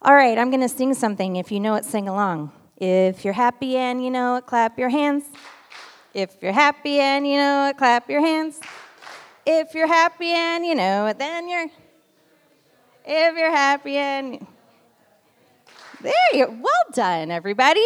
All right, I'm going to sing something. If you know it, sing along. If you're happy and you know it, clap your hands. If you're happy and you know it, clap your hands. If you're happy and you know it, then you're. If you're happy and. There you Well done, everybody.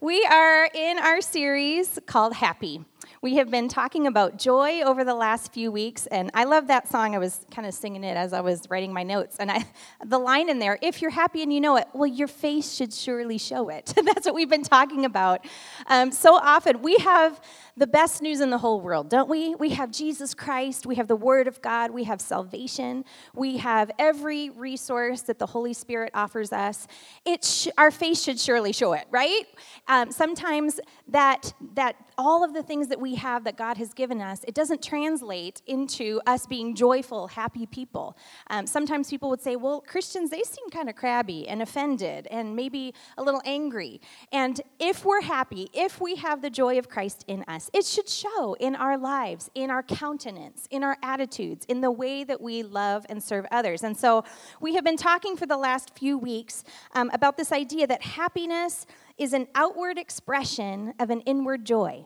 We are in our series called Happy. We have been talking about joy over the last few weeks, and I love that song. I was kind of singing it as I was writing my notes, and I, the line in there, "If you're happy and you know it, well, your face should surely show it." That's what we've been talking about. Um, so often, we have the best news in the whole world, don't we? We have Jesus Christ, we have the Word of God, we have salvation, we have every resource that the Holy Spirit offers us. It sh- our face should surely show it, right? Um, sometimes that that all of the things that we have that God has given us, it doesn't translate into us being joyful, happy people. Um, sometimes people would say, "Well, Christians, they seem kind of crabby and offended, and maybe a little angry." And if we're happy, if we have the joy of Christ in us it should show in our lives, in our countenance, in our attitudes, in the way that we love and serve others. And so we have been talking for the last few weeks um, about this idea that happiness is an outward expression of an inward joy.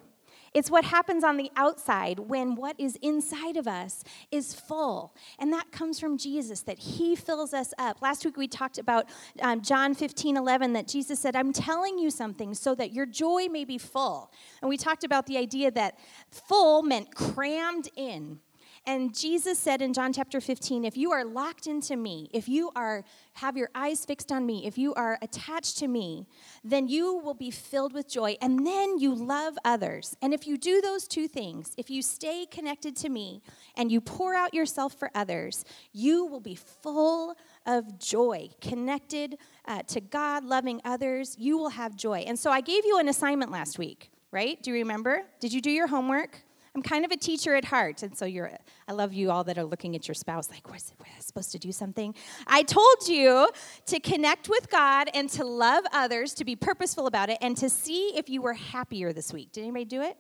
It's what happens on the outside when what is inside of us is full. And that comes from Jesus, that He fills us up. Last week we talked about um, John 15, 11, that Jesus said, I'm telling you something so that your joy may be full. And we talked about the idea that full meant crammed in. And Jesus said in John chapter 15, if you are locked into me, if you are have your eyes fixed on me, if you are attached to me, then you will be filled with joy and then you love others. And if you do those two things, if you stay connected to me and you pour out yourself for others, you will be full of joy, connected uh, to God, loving others. You will have joy. And so I gave you an assignment last week, right? Do you remember? Did you do your homework? I'm kind of a teacher at heart, and so you're. I love you all that are looking at your spouse like, was, I supposed to do something? I told you to connect with God and to love others, to be purposeful about it, and to see if you were happier this week. Did anybody do it?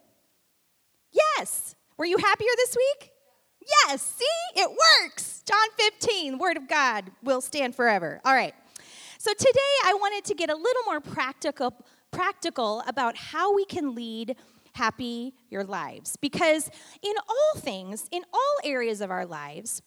Yes. Were you happier this week? Yes. See, it works. John 15, Word of God will stand forever. All right. So today I wanted to get a little more practical, practical about how we can lead happy your lives. Because in all things, in all areas of our lives,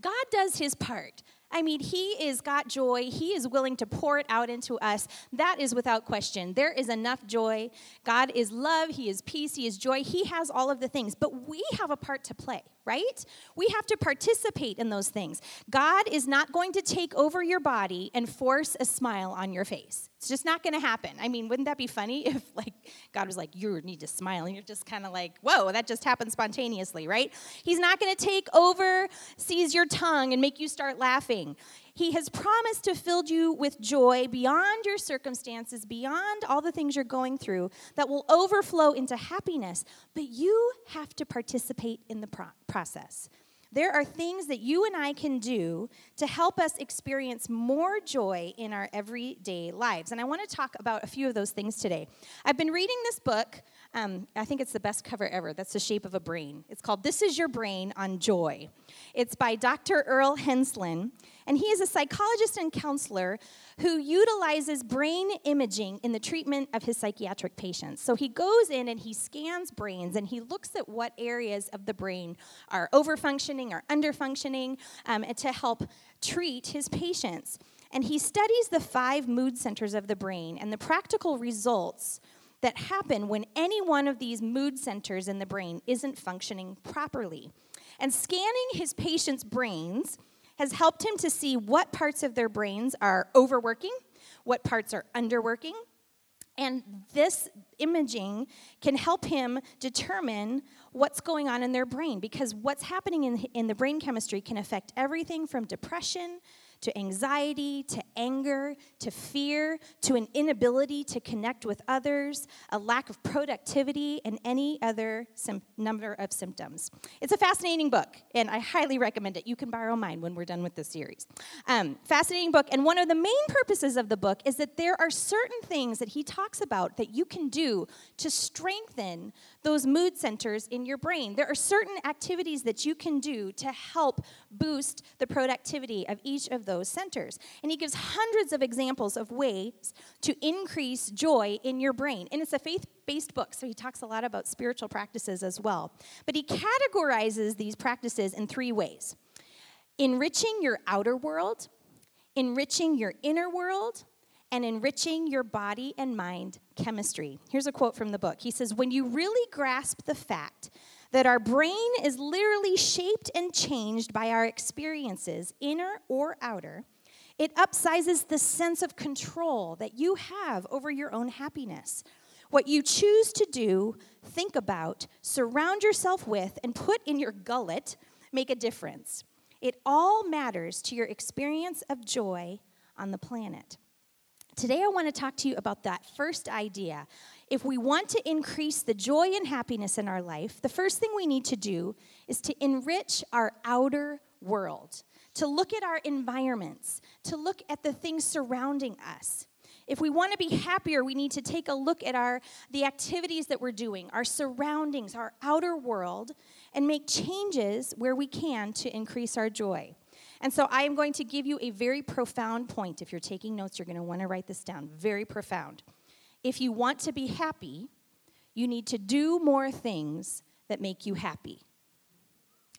God does his part. I mean, he is got joy. He is willing to pour it out into us. That is without question. There is enough joy. God is love. He is peace. He is joy. He has all of the things. But we have a part to play, right? We have to participate in those things. God is not going to take over your body and force a smile on your face. It's just not going to happen. I mean, wouldn't that be funny if like God was like, "You need to smile," and you're just kind of like, "Whoa, that just happened spontaneously," right? He's not going to take over, seize your tongue, and make you start laughing. He has promised to fill you with joy beyond your circumstances, beyond all the things you're going through, that will overflow into happiness. But you have to participate in the pro- process. There are things that you and I can do to help us experience more joy in our everyday lives. And I want to talk about a few of those things today. I've been reading this book. Um, I think it's the best cover ever. That's the shape of a brain. It's called This Is Your Brain on Joy. It's by Dr. Earl Henslin. And he is a psychologist and counselor who utilizes brain imaging in the treatment of his psychiatric patients. So he goes in and he scans brains and he looks at what areas of the brain are overfunctioning or underfunctioning um, to help treat his patients. And he studies the five mood centers of the brain and the practical results that happen when any one of these mood centers in the brain isn't functioning properly. And scanning his patients' brains, has helped him to see what parts of their brains are overworking, what parts are underworking. And this imaging can help him determine what's going on in their brain because what's happening in, in the brain chemistry can affect everything from depression to anxiety, to anger, to fear, to an inability to connect with others, a lack of productivity, and any other sim- number of symptoms. It's a fascinating book, and I highly recommend it. You can borrow mine when we're done with this series. Um, fascinating book, and one of the main purposes of the book is that there are certain things that he talks about that you can do to strengthen those mood centers in your brain. There are certain activities that you can do to help boost the productivity of each of those centers. And he gives hundreds of examples of ways to increase joy in your brain. And it's a faith based book, so he talks a lot about spiritual practices as well. But he categorizes these practices in three ways enriching your outer world, enriching your inner world, and enriching your body and mind chemistry. Here's a quote from the book. He says, When you really grasp the fact that our brain is literally shaped and changed by our experiences, inner or outer, it upsizes the sense of control that you have over your own happiness. What you choose to do, think about, surround yourself with, and put in your gullet make a difference. It all matters to your experience of joy on the planet. Today, I want to talk to you about that first idea. If we want to increase the joy and happiness in our life, the first thing we need to do is to enrich our outer world, to look at our environments, to look at the things surrounding us. If we want to be happier, we need to take a look at our the activities that we're doing, our surroundings, our outer world, and make changes where we can to increase our joy. And so I am going to give you a very profound point. If you're taking notes, you're going to want to write this down. Very profound. If you want to be happy, you need to do more things that make you happy.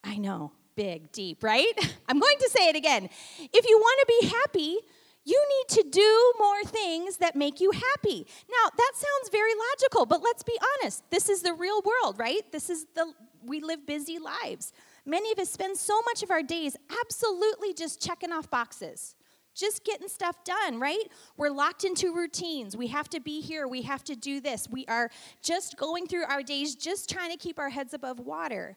I know, big, deep, right? I'm going to say it again. If you want to be happy, you need to do more things that make you happy. Now, that sounds very logical, but let's be honest. This is the real world, right? This is the we live busy lives. Many of us spend so much of our days absolutely just checking off boxes, just getting stuff done, right? We're locked into routines. We have to be here. We have to do this. We are just going through our days, just trying to keep our heads above water.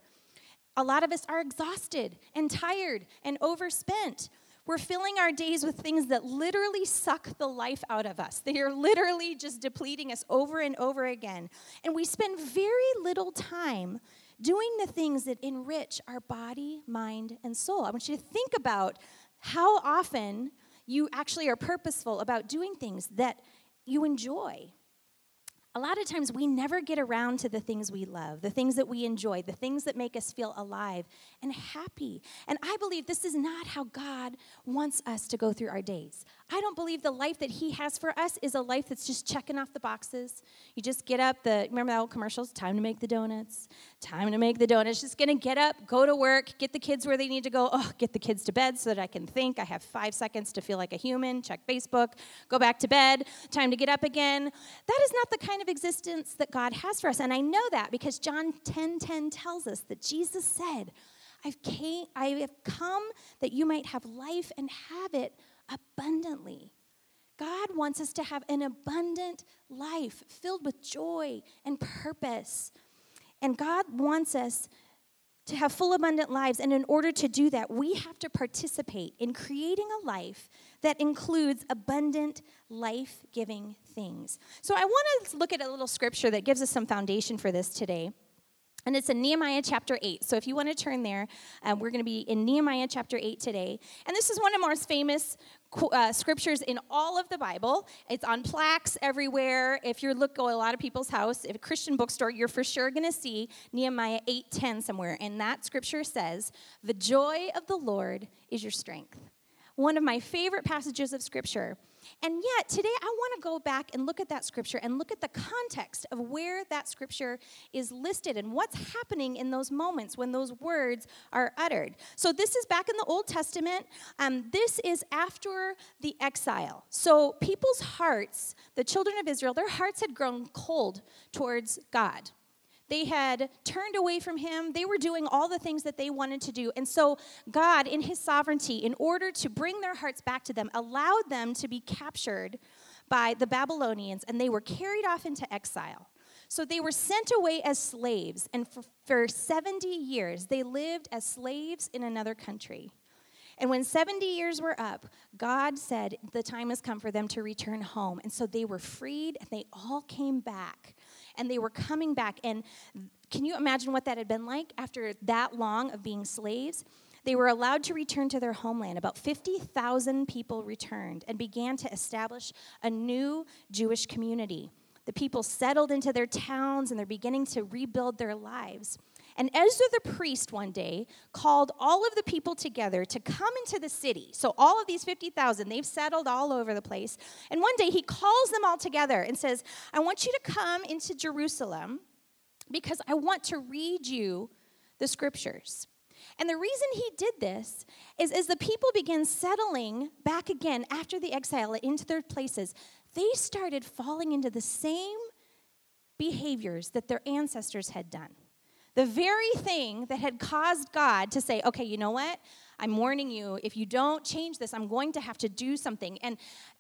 A lot of us are exhausted and tired and overspent. We're filling our days with things that literally suck the life out of us. They are literally just depleting us over and over again. And we spend very little time doing the things that enrich our body, mind, and soul. I want you to think about how often you actually are purposeful about doing things that you enjoy. A lot of times we never get around to the things we love, the things that we enjoy, the things that make us feel alive and happy. And I believe this is not how God wants us to go through our days. I don't believe the life that He has for us is a life that's just checking off the boxes. You just get up, the remember that old commercials? Time to make the donuts, time to make the donuts. Just gonna get up, go to work, get the kids where they need to go. Oh, get the kids to bed so that I can think. I have five seconds to feel like a human, check Facebook, go back to bed, time to get up again. That is not the kind of existence that God has for us. And I know that because John 10 10 tells us that Jesus said, I've came, I have come that you might have life and have it abundantly. God wants us to have an abundant life filled with joy and purpose. And God wants us to have full, abundant lives. And in order to do that, we have to participate in creating a life that includes abundant, life giving things. So I want to look at a little scripture that gives us some foundation for this today. And it's in Nehemiah chapter 8. So if you want to turn there, uh, we're going to be in Nehemiah chapter 8 today. And this is one of the most famous uh, scriptures in all of the Bible. It's on plaques everywhere. If you look at a lot of people's house, if a Christian bookstore, you're for sure going to see Nehemiah 8:10 somewhere. And that scripture says, "The joy of the Lord is your strength." One of my favorite passages of scripture. And yet, today I want to go back and look at that scripture and look at the context of where that scripture is listed and what's happening in those moments when those words are uttered. So, this is back in the Old Testament. Um, this is after the exile. So, people's hearts, the children of Israel, their hearts had grown cold towards God. They had turned away from him. They were doing all the things that they wanted to do. And so, God, in his sovereignty, in order to bring their hearts back to them, allowed them to be captured by the Babylonians and they were carried off into exile. So they were sent away as slaves, and for, for 70 years, they lived as slaves in another country. And when 70 years were up, God said the time has come for them to return home. And so they were freed and they all came back and they were coming back. And can you imagine what that had been like after that long of being slaves? They were allowed to return to their homeland. About 50,000 people returned and began to establish a new Jewish community. The people settled into their towns and they're beginning to rebuild their lives. And Ezra the priest one day called all of the people together to come into the city. So, all of these 50,000, they've settled all over the place. And one day he calls them all together and says, I want you to come into Jerusalem because I want to read you the scriptures. And the reason he did this is as the people began settling back again after the exile into their places, they started falling into the same behaviors that their ancestors had done. The very thing that had caused God to say, okay, you know what? I'm warning you, if you don't change this, I'm going to have to do something. And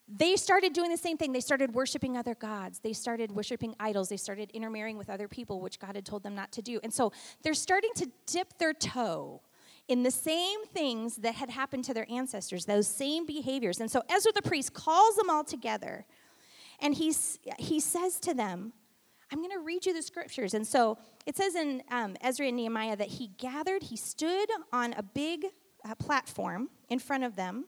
they started doing the same thing. They started worshiping other gods. They started worshiping idols. They started intermarrying with other people, which God had told them not to do. And so they're starting to dip their toe in the same things that had happened to their ancestors, those same behaviors. And so Ezra the priest calls them all together and he's, he says to them, I'm going to read you the scriptures. And so it says in um, Ezra and Nehemiah that he gathered, he stood on a big uh, platform in front of them,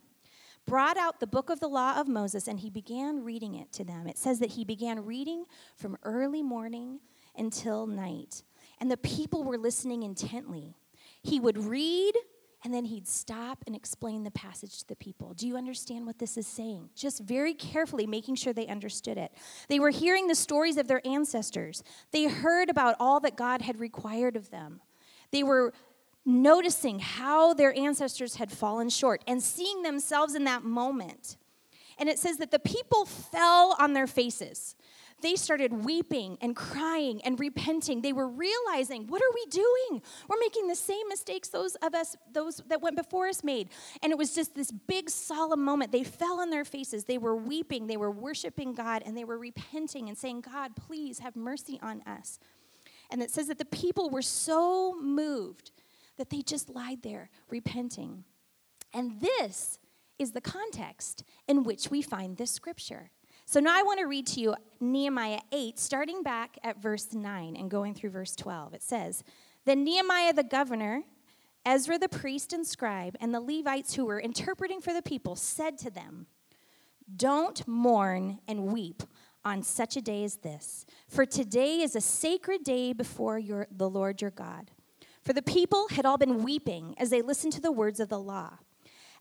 brought out the book of the law of Moses, and he began reading it to them. It says that he began reading from early morning until night, and the people were listening intently. He would read and then he'd stop and explain the passage to the people. Do you understand what this is saying? Just very carefully making sure they understood it. They were hearing the stories of their ancestors, they heard about all that God had required of them. They were noticing how their ancestors had fallen short and seeing themselves in that moment. And it says that the people fell on their faces they started weeping and crying and repenting. They were realizing, what are we doing? We're making the same mistakes those of us, those that went before us made. And it was just this big solemn moment. They fell on their faces. They were weeping. They were worshiping God and they were repenting and saying, God, please have mercy on us. And it says that the people were so moved that they just lied there repenting. And this is the context in which we find this scripture. So now I want to read to you Nehemiah 8, starting back at verse 9 and going through verse 12. It says, Then Nehemiah the governor, Ezra the priest and scribe, and the Levites who were interpreting for the people said to them, Don't mourn and weep on such a day as this, for today is a sacred day before your, the Lord your God. For the people had all been weeping as they listened to the words of the law.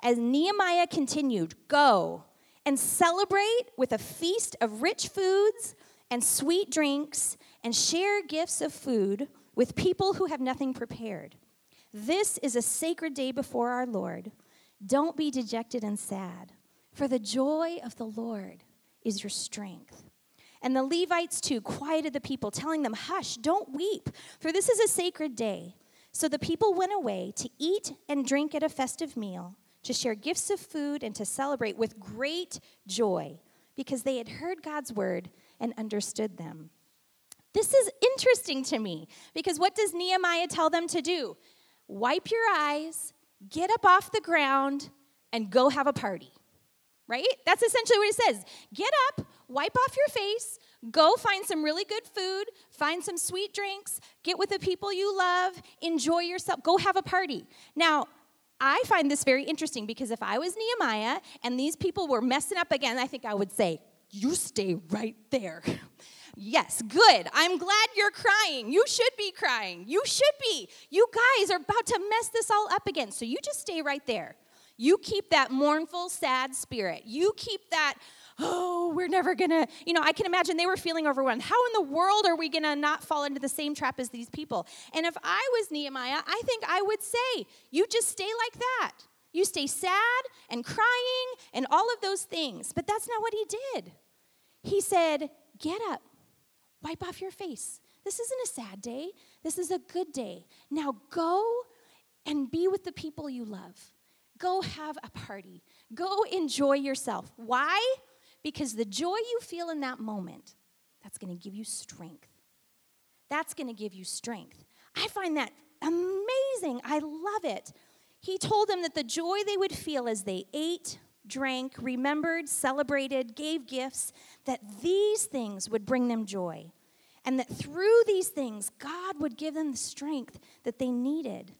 As Nehemiah continued, Go and celebrate with a feast of rich foods and sweet drinks and share gifts of food with people who have nothing prepared. This is a sacred day before our Lord. Don't be dejected and sad, for the joy of the Lord is your strength. And the Levites too quieted the people, telling them, Hush, don't weep, for this is a sacred day. So the people went away to eat and drink at a festive meal to share gifts of food, and to celebrate with great joy because they had heard God's word and understood them. This is interesting to me because what does Nehemiah tell them to do? Wipe your eyes, get up off the ground, and go have a party. Right? That's essentially what it says. Get up, wipe off your face, go find some really good food, find some sweet drinks, get with the people you love, enjoy yourself, go have a party. Now, I find this very interesting because if I was Nehemiah and these people were messing up again, I think I would say, You stay right there. yes, good. I'm glad you're crying. You should be crying. You should be. You guys are about to mess this all up again. So you just stay right there. You keep that mournful, sad spirit. You keep that oh, we're never gonna, you know, I can imagine they were feeling overwhelmed. How in the world are we gonna not fall into the same trap as these people? And if I was Nehemiah, I think I would say, you just stay like that. You stay sad and crying and all of those things. But that's not what he did. He said, get up, wipe off your face. This isn't a sad day. This is a good day. Now go and be with the people you love. Go have a party. Go enjoy yourself. Why? Because the joy you feel in that moment, that's going to give you strength. That's going to give you strength. I find that amazing. I love it. He told them that the joy they would feel as they ate, drank, remembered, celebrated, gave gifts, that these things would bring them joy. And that through these things, God would give them the strength that they needed.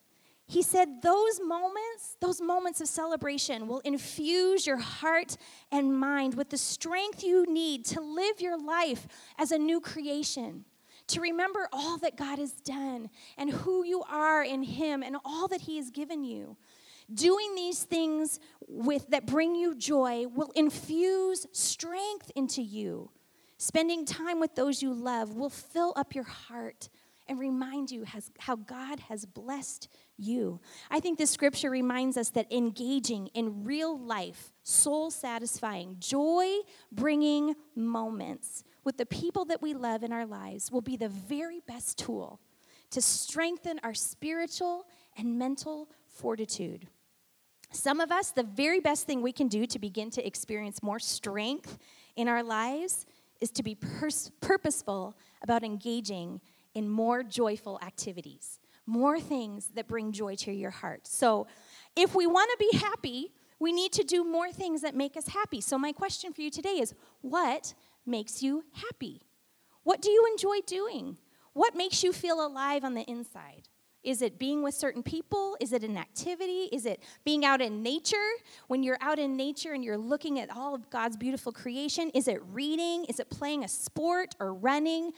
He said, Those moments, those moments of celebration will infuse your heart and mind with the strength you need to live your life as a new creation, to remember all that God has done and who you are in Him and all that He has given you. Doing these things with, that bring you joy will infuse strength into you. Spending time with those you love will fill up your heart and remind you has, how God has blessed you. I think this scripture reminds us that engaging in real life, soul satisfying, joy bringing moments with the people that we love in our lives will be the very best tool to strengthen our spiritual and mental fortitude. Some of us, the very best thing we can do to begin to experience more strength in our lives is to be pers- purposeful about engaging in more joyful activities, more things that bring joy to your heart. So, if we want to be happy, we need to do more things that make us happy. So, my question for you today is what makes you happy? What do you enjoy doing? What makes you feel alive on the inside? Is it being with certain people? Is it an activity? Is it being out in nature? When you're out in nature and you're looking at all of God's beautiful creation, is it reading? Is it playing a sport or running?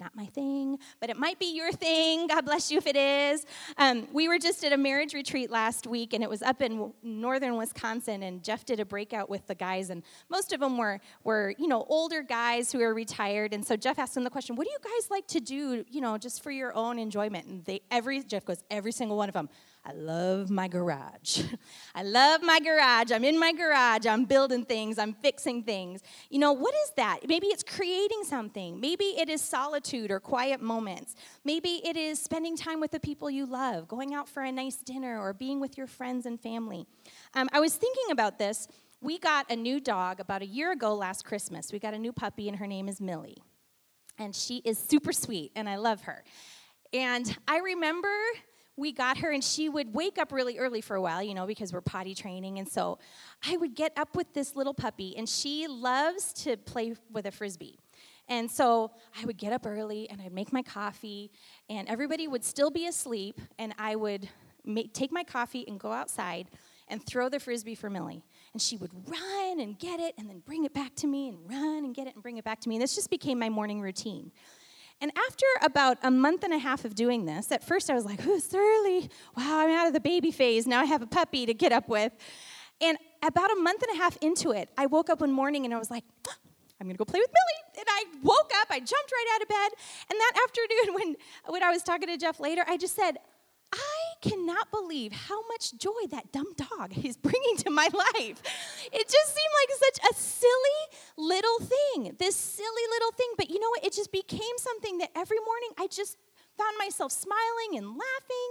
Not my thing, but it might be your thing. God bless you if it is. Um, we were just at a marriage retreat last week, and it was up in northern Wisconsin. And Jeff did a breakout with the guys, and most of them were were you know older guys who are retired. And so Jeff asked them the question, "What do you guys like to do? You know, just for your own enjoyment?" And they every Jeff goes, every single one of them. I love my garage. I love my garage. I'm in my garage. I'm building things. I'm fixing things. You know, what is that? Maybe it's creating something. Maybe it is solitude or quiet moments. Maybe it is spending time with the people you love, going out for a nice dinner, or being with your friends and family. Um, I was thinking about this. We got a new dog about a year ago last Christmas. We got a new puppy, and her name is Millie. And she is super sweet, and I love her. And I remember we got her and she would wake up really early for a while, you know, because we're potty training. And so I would get up with this little puppy and she loves to play with a frisbee. And so I would get up early and I'd make my coffee and everybody would still be asleep and I would make, take my coffee and go outside and throw the frisbee for Millie. And she would run and get it and then bring it back to me and run and get it and bring it back to me. And this just became my morning routine. And after about a month and a half of doing this, at first I was like, it's early. Wow, I'm out of the baby phase. Now I have a puppy to get up with. And about a month and a half into it, I woke up one morning and I was like, I'm gonna go play with Millie. And I woke up, I jumped right out of bed. And that afternoon, when, when I was talking to Jeff later, I just said, I cannot believe how much joy that dumb dog is bringing to my life. It just seemed like such a silly little thing, this silly little thing. But you know what? It just became something that every morning I just found myself smiling and laughing.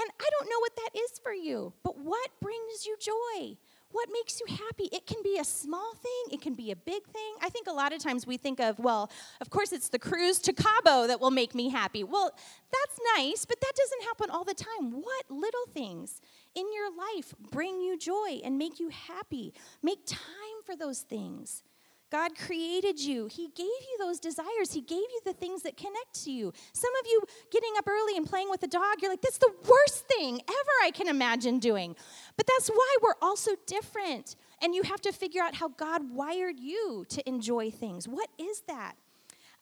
And I don't know what that is for you, but what brings you joy? What makes you happy? It can be a small thing, it can be a big thing. I think a lot of times we think of, well, of course it's the cruise to Cabo that will make me happy. Well, that's nice, but that doesn't happen all the time. What little things in your life bring you joy and make you happy? Make time for those things. God created you. He gave you those desires. He gave you the things that connect to you. Some of you getting up early and playing with a dog, you're like, that's the worst thing ever I can imagine doing. But that's why we're all so different. And you have to figure out how God wired you to enjoy things. What is that?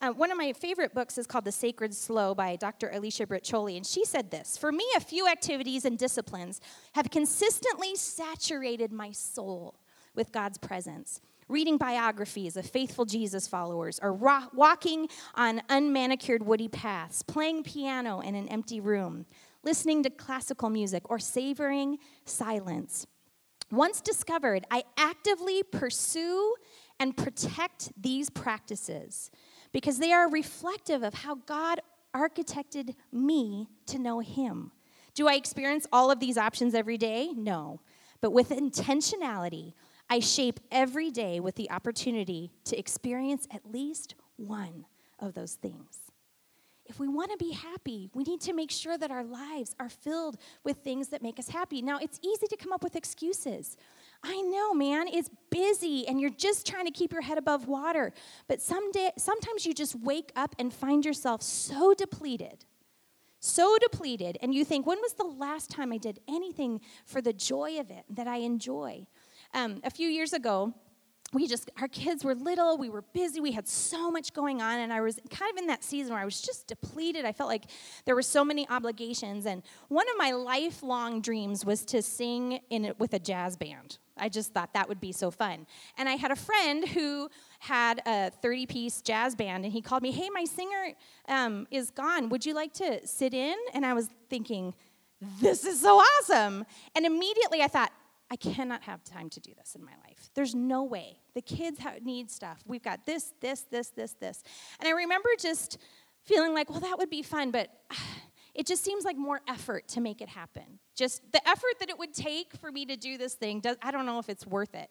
Uh, one of my favorite books is called The Sacred Slow by Dr. Alicia Britt and she said this For me, a few activities and disciplines have consistently saturated my soul with God's presence reading biographies of faithful Jesus followers, or ro- walking on unmanicured woody paths, playing piano in an empty room, listening to classical music, or savoring silence. Once discovered, I actively pursue and protect these practices because they are reflective of how God architected me to know Him. Do I experience all of these options every day? No. But with intentionality, I shape every day with the opportunity to experience at least one of those things. If we want to be happy, we need to make sure that our lives are filled with things that make us happy. Now, it's easy to come up with excuses. I know, man, it's busy and you're just trying to keep your head above water. But someday, sometimes you just wake up and find yourself so depleted, so depleted, and you think, when was the last time I did anything for the joy of it that I enjoy? Um, a few years ago, we just our kids were little we were busy we had so much going on and i was kind of in that season where i was just depleted. I felt like there were so many obligations and one of my lifelong dreams was to sing in it with a jazz band. I just thought that would be so fun. And i had a friend who had a 30 piece jazz band and he called me hey my singer um, is gone. Would you like to sit in? And i was thinking this is so awesome. And immediately i thought I cannot have time to do this in my life. There's no way. The kids need stuff. We've got this, this, this, this, this. And I remember just feeling like, well, that would be fun, but it just seems like more effort to make it happen. Just the effort that it would take for me to do this thing, does, I don't know if it's worth it.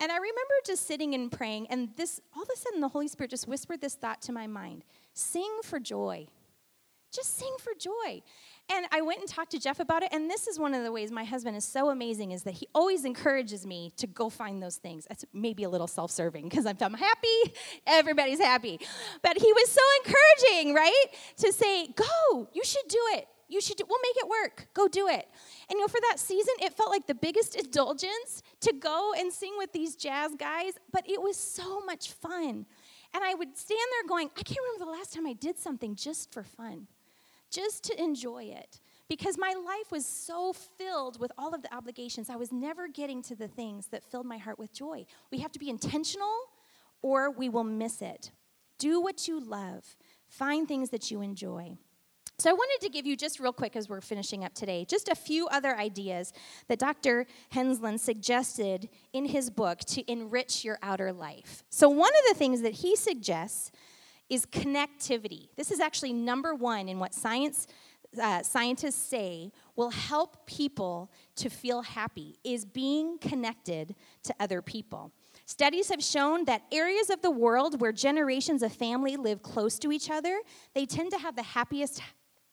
And I remember just sitting and praying, and this all of a sudden the Holy Spirit just whispered this thought to my mind sing for joy. Just sing for joy. And I went and talked to Jeff about it, and this is one of the ways my husband is so amazing is that he always encourages me to go find those things. That's maybe a little self-serving because I'm, I'm happy, everybody's happy. But he was so encouraging, right? To say, go, you should do it. You should do, we'll make it work. Go do it. And you know, for that season, it felt like the biggest indulgence to go and sing with these jazz guys, but it was so much fun. And I would stand there going, I can't remember the last time I did something just for fun just to enjoy it because my life was so filled with all of the obligations. I was never getting to the things that filled my heart with joy. We have to be intentional or we will miss it. Do what you love, find things that you enjoy. So, I wanted to give you just real quick as we're finishing up today, just a few other ideas that Dr. Henslin suggested in his book to enrich your outer life. So, one of the things that he suggests is connectivity. This is actually number one in what science uh, scientists say will help people to feel happy is being connected to other people. Studies have shown that areas of the world where generations of family live close to each other, they tend to have the happiest,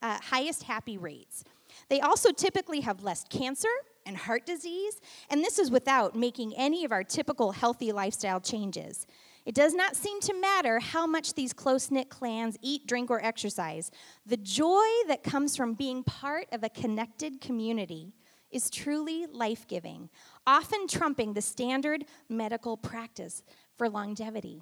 uh, highest happy rates. They also typically have less cancer and heart disease, and this is without making any of our typical healthy lifestyle changes. It does not seem to matter how much these close knit clans eat, drink, or exercise. The joy that comes from being part of a connected community is truly life giving, often trumping the standard medical practice for longevity.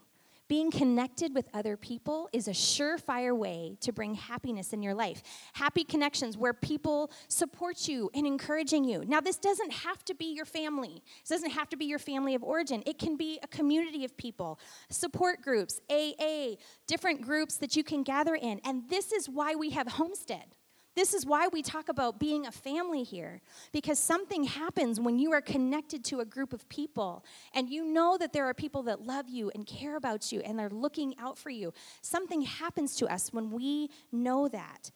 Being connected with other people is a surefire way to bring happiness in your life. Happy connections where people support you and encouraging you. Now, this doesn't have to be your family. This doesn't have to be your family of origin. It can be a community of people, support groups, AA, different groups that you can gather in. And this is why we have Homestead. This is why we talk about being a family here, because something happens when you are connected to a group of people and you know that there are people that love you and care about you and they're looking out for you. Something happens to us when we know that.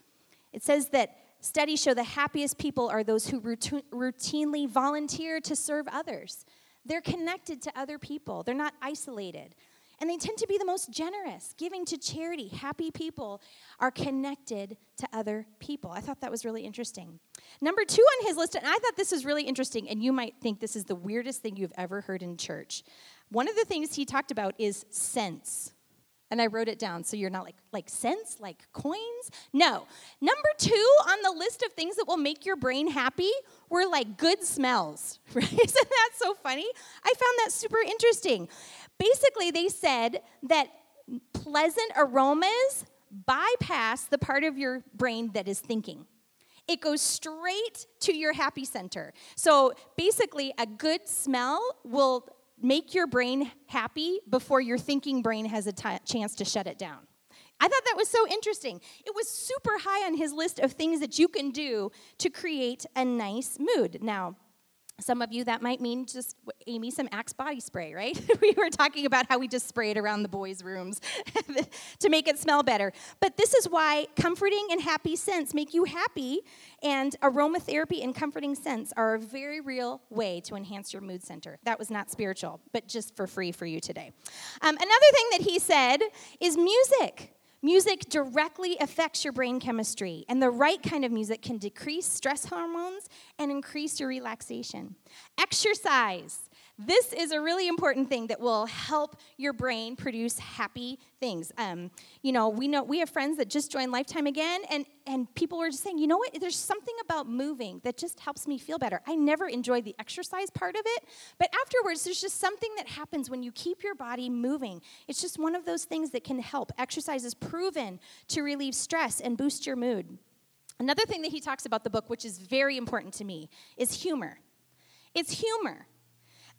It says that studies show the happiest people are those who routinely volunteer to serve others. They're connected to other people, they're not isolated. And they tend to be the most generous, giving to charity. Happy people are connected to other people. I thought that was really interesting. Number two on his list, and I thought this was really interesting, and you might think this is the weirdest thing you've ever heard in church. One of the things he talked about is scents. And I wrote it down so you're not like like cents, like coins. No. Number 2 on the list of things that will make your brain happy were like good smells. Right? Isn't that so funny? I found that super interesting. Basically, they said that pleasant aromas bypass the part of your brain that is thinking. It goes straight to your happy center. So basically, a good smell will make your brain happy before your thinking brain has a t- chance to shut it down. I thought that was so interesting. It was super high on his list of things that you can do to create a nice mood. Now, some of you, that might mean just, Amy, some Axe body spray, right? we were talking about how we just spray it around the boys' rooms to make it smell better. But this is why comforting and happy scents make you happy, and aromatherapy and comforting scents are a very real way to enhance your mood center. That was not spiritual, but just for free for you today. Um, another thing that he said is music. Music directly affects your brain chemistry, and the right kind of music can decrease stress hormones and increase your relaxation. Exercise. This is a really important thing that will help your brain produce happy things. Um, you know, we know we have friends that just joined Lifetime again, and and people were just saying, you know what? There's something about moving that just helps me feel better. I never enjoyed the exercise part of it, but afterwards, there's just something that happens when you keep your body moving. It's just one of those things that can help. Exercise is proven to relieve stress and boost your mood. Another thing that he talks about the book, which is very important to me, is humor. It's humor.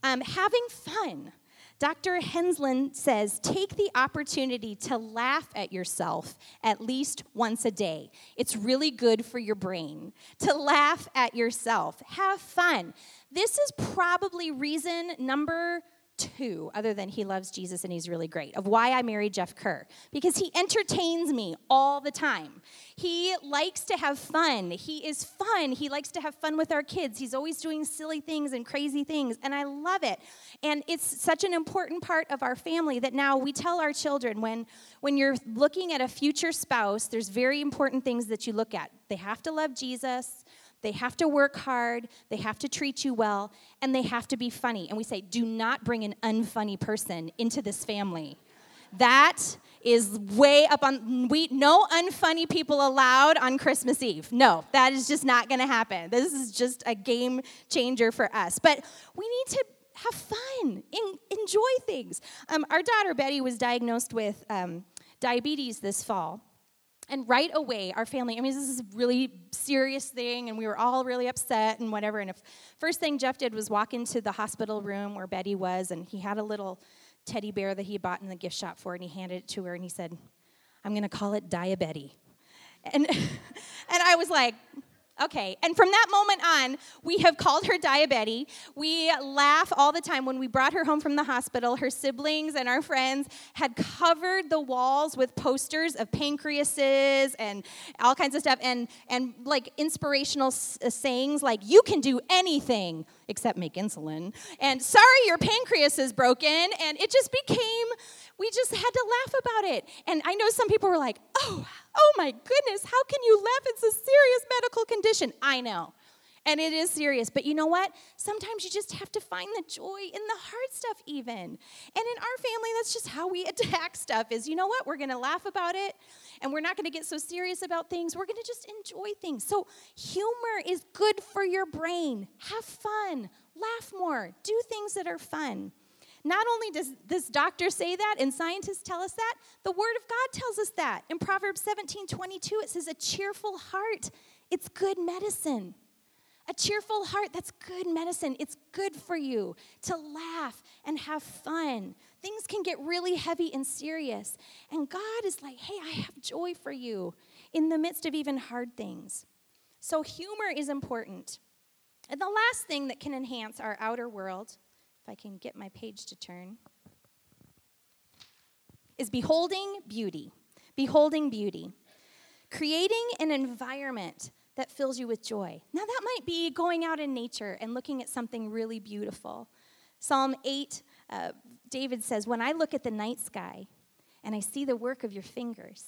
Um, having fun. Dr. Henslin says take the opportunity to laugh at yourself at least once a day. It's really good for your brain to laugh at yourself. Have fun. This is probably reason number two, other than he loves Jesus and he's really great, of why I married Jeff Kerr. Because he entertains me all the time. He likes to have fun. He is fun. He likes to have fun with our kids. He's always doing silly things and crazy things, and I love it. And it's such an important part of our family that now we tell our children when, when you're looking at a future spouse, there's very important things that you look at. They have to love Jesus. They have to work hard, they have to treat you well, and they have to be funny. And we say, do not bring an unfunny person into this family. That is way up on we no unfunny people allowed on Christmas Eve. No, that is just not going to happen. This is just a game changer for us. But we need to have fun, in, enjoy things. Um, our daughter Betty was diagnosed with um, diabetes this fall. And right away, our family, I mean, this is a really serious thing, and we were all really upset and whatever. And the first thing Jeff did was walk into the hospital room where Betty was, and he had a little teddy bear that he bought in the gift shop for and he handed it to her, and he said, I'm going to call it Diabetes. And, and I was like, Okay, and from that moment on, we have called her Diabetes. We laugh all the time. When we brought her home from the hospital, her siblings and our friends had covered the walls with posters of pancreases and all kinds of stuff, and, and like inspirational s- uh, sayings like, You can do anything except make insulin, and sorry, your pancreas is broken. And it just became, we just had to laugh about it. And I know some people were like, Oh, Oh my goodness, how can you laugh? It's a serious medical condition. I know. And it is serious. But you know what? Sometimes you just have to find the joy in the hard stuff, even. And in our family, that's just how we attack stuff is you know what? We're going to laugh about it and we're not going to get so serious about things. We're going to just enjoy things. So, humor is good for your brain. Have fun, laugh more, do things that are fun. Not only does this doctor say that and scientists tell us that, the Word of God tells us that. In Proverbs 17 22, it says, A cheerful heart, it's good medicine. A cheerful heart, that's good medicine. It's good for you to laugh and have fun. Things can get really heavy and serious. And God is like, hey, I have joy for you in the midst of even hard things. So, humor is important. And the last thing that can enhance our outer world if I can get my page to turn, is beholding beauty. Beholding beauty. Creating an environment that fills you with joy. Now, that might be going out in nature and looking at something really beautiful. Psalm 8, uh, David says, When I look at the night sky and I see the work of your fingers,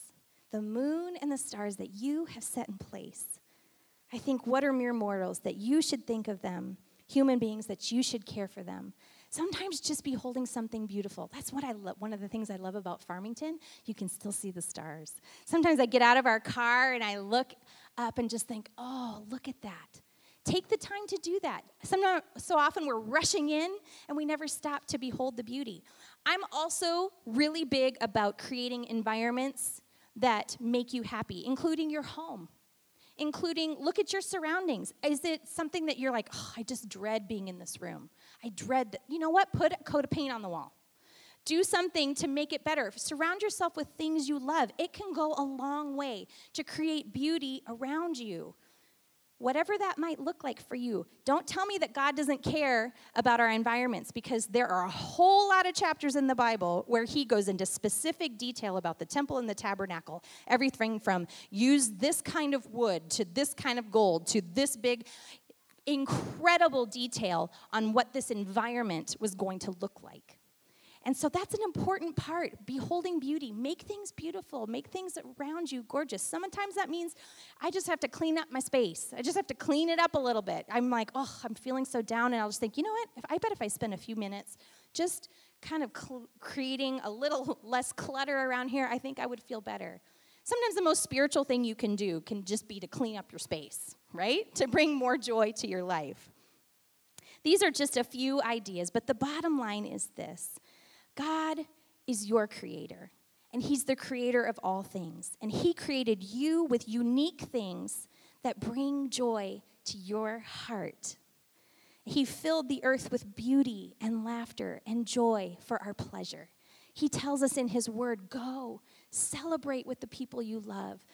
the moon and the stars that you have set in place, I think, what are mere mortals that you should think of them human beings that you should care for them. Sometimes just be holding something beautiful. That's what I love. One of the things I love about Farmington, you can still see the stars. Sometimes I get out of our car and I look up and just think, oh, look at that. Take the time to do that. Sometimes, so often we're rushing in and we never stop to behold the beauty. I'm also really big about creating environments that make you happy, including your home including look at your surroundings. Is it something that you're like, oh, I just dread being in this room? I dread that. You know what? Put a coat of paint on the wall. Do something to make it better. Surround yourself with things you love. It can go a long way to create beauty around you whatever that might look like for you. Don't tell me that God doesn't care about our environments because there are a whole lot of chapters in the Bible where he goes into specific detail about the temple and the tabernacle. Everything from use this kind of wood to this kind of gold to this big incredible detail on what this environment was going to look like. And so that's an important part. Beholding beauty. Make things beautiful. Make things around you gorgeous. Sometimes that means I just have to clean up my space. I just have to clean it up a little bit. I'm like, oh, I'm feeling so down. And I'll just think, you know what? If, I bet if I spend a few minutes just kind of cl- creating a little less clutter around here, I think I would feel better. Sometimes the most spiritual thing you can do can just be to clean up your space, right? To bring more joy to your life. These are just a few ideas, but the bottom line is this God is your creator, and He's the creator of all things. And He created you with unique things that bring joy to your heart. He filled the earth with beauty and laughter and joy for our pleasure. He tells us in His Word go, celebrate with the people you love,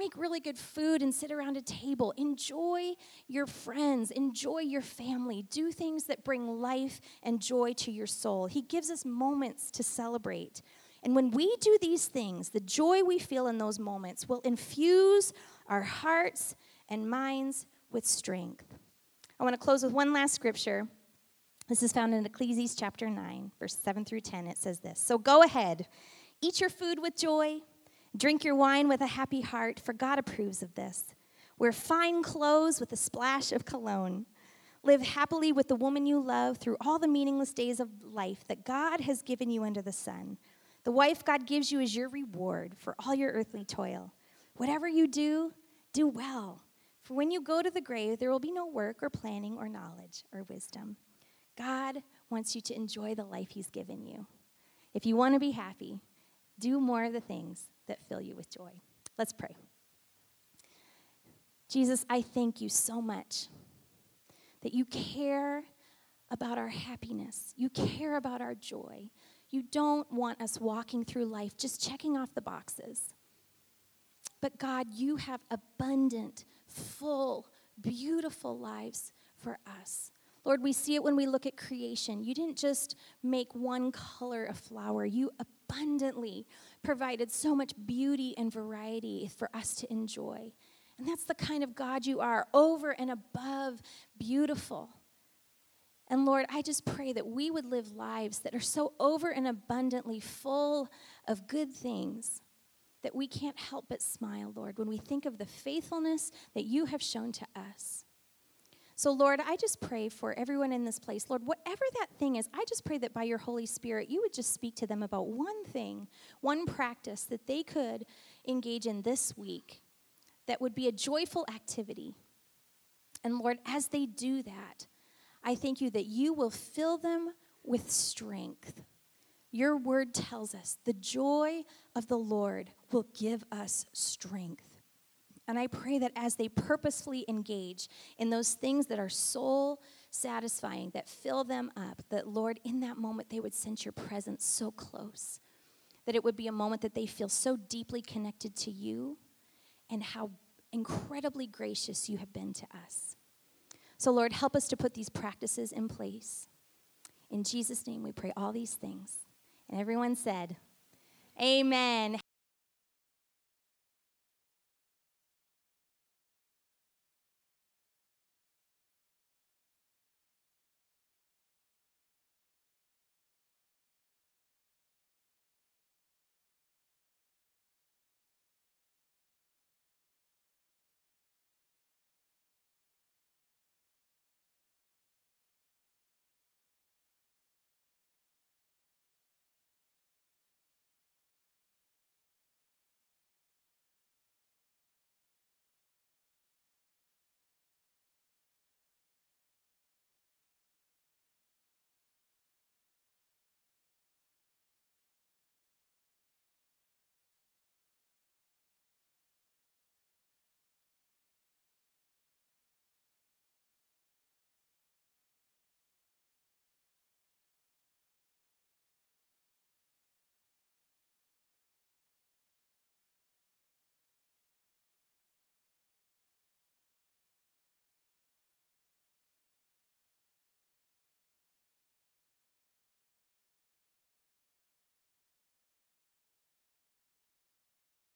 make really good food and sit around a table. Enjoy your friends, enjoy your family. Do things that bring life and joy to your soul. He gives us moments to celebrate. And when we do these things, the joy we feel in those moments will infuse our hearts and minds with strength. I want to close with one last scripture. This is found in Ecclesiastes chapter 9, verse 7 through 10. It says this So go ahead, eat your food with joy Drink your wine with a happy heart, for God approves of this. Wear fine clothes with a splash of cologne. Live happily with the woman you love through all the meaningless days of life that God has given you under the sun. The wife God gives you is your reward for all your earthly toil. Whatever you do, do well. For when you go to the grave, there will be no work or planning or knowledge or wisdom. God wants you to enjoy the life He's given you. If you want to be happy, do more of the things that fill you with joy. Let's pray. Jesus, I thank you so much that you care about our happiness, you care about our joy. You don't want us walking through life just checking off the boxes. But God, you have abundant, full, beautiful lives for us. Lord, we see it when we look at creation. You didn't just make one color a flower, you abundantly provided so much beauty and variety for us to enjoy. And that's the kind of God you are, over and above beautiful. And Lord, I just pray that we would live lives that are so over and abundantly full of good things that we can't help but smile, Lord, when we think of the faithfulness that you have shown to us. So, Lord, I just pray for everyone in this place. Lord, whatever that thing is, I just pray that by your Holy Spirit, you would just speak to them about one thing, one practice that they could engage in this week that would be a joyful activity. And Lord, as they do that, I thank you that you will fill them with strength. Your word tells us the joy of the Lord will give us strength. And I pray that as they purposefully engage in those things that are soul satisfying, that fill them up, that Lord, in that moment, they would sense your presence so close. That it would be a moment that they feel so deeply connected to you and how incredibly gracious you have been to us. So, Lord, help us to put these practices in place. In Jesus' name, we pray all these things. And everyone said, Amen.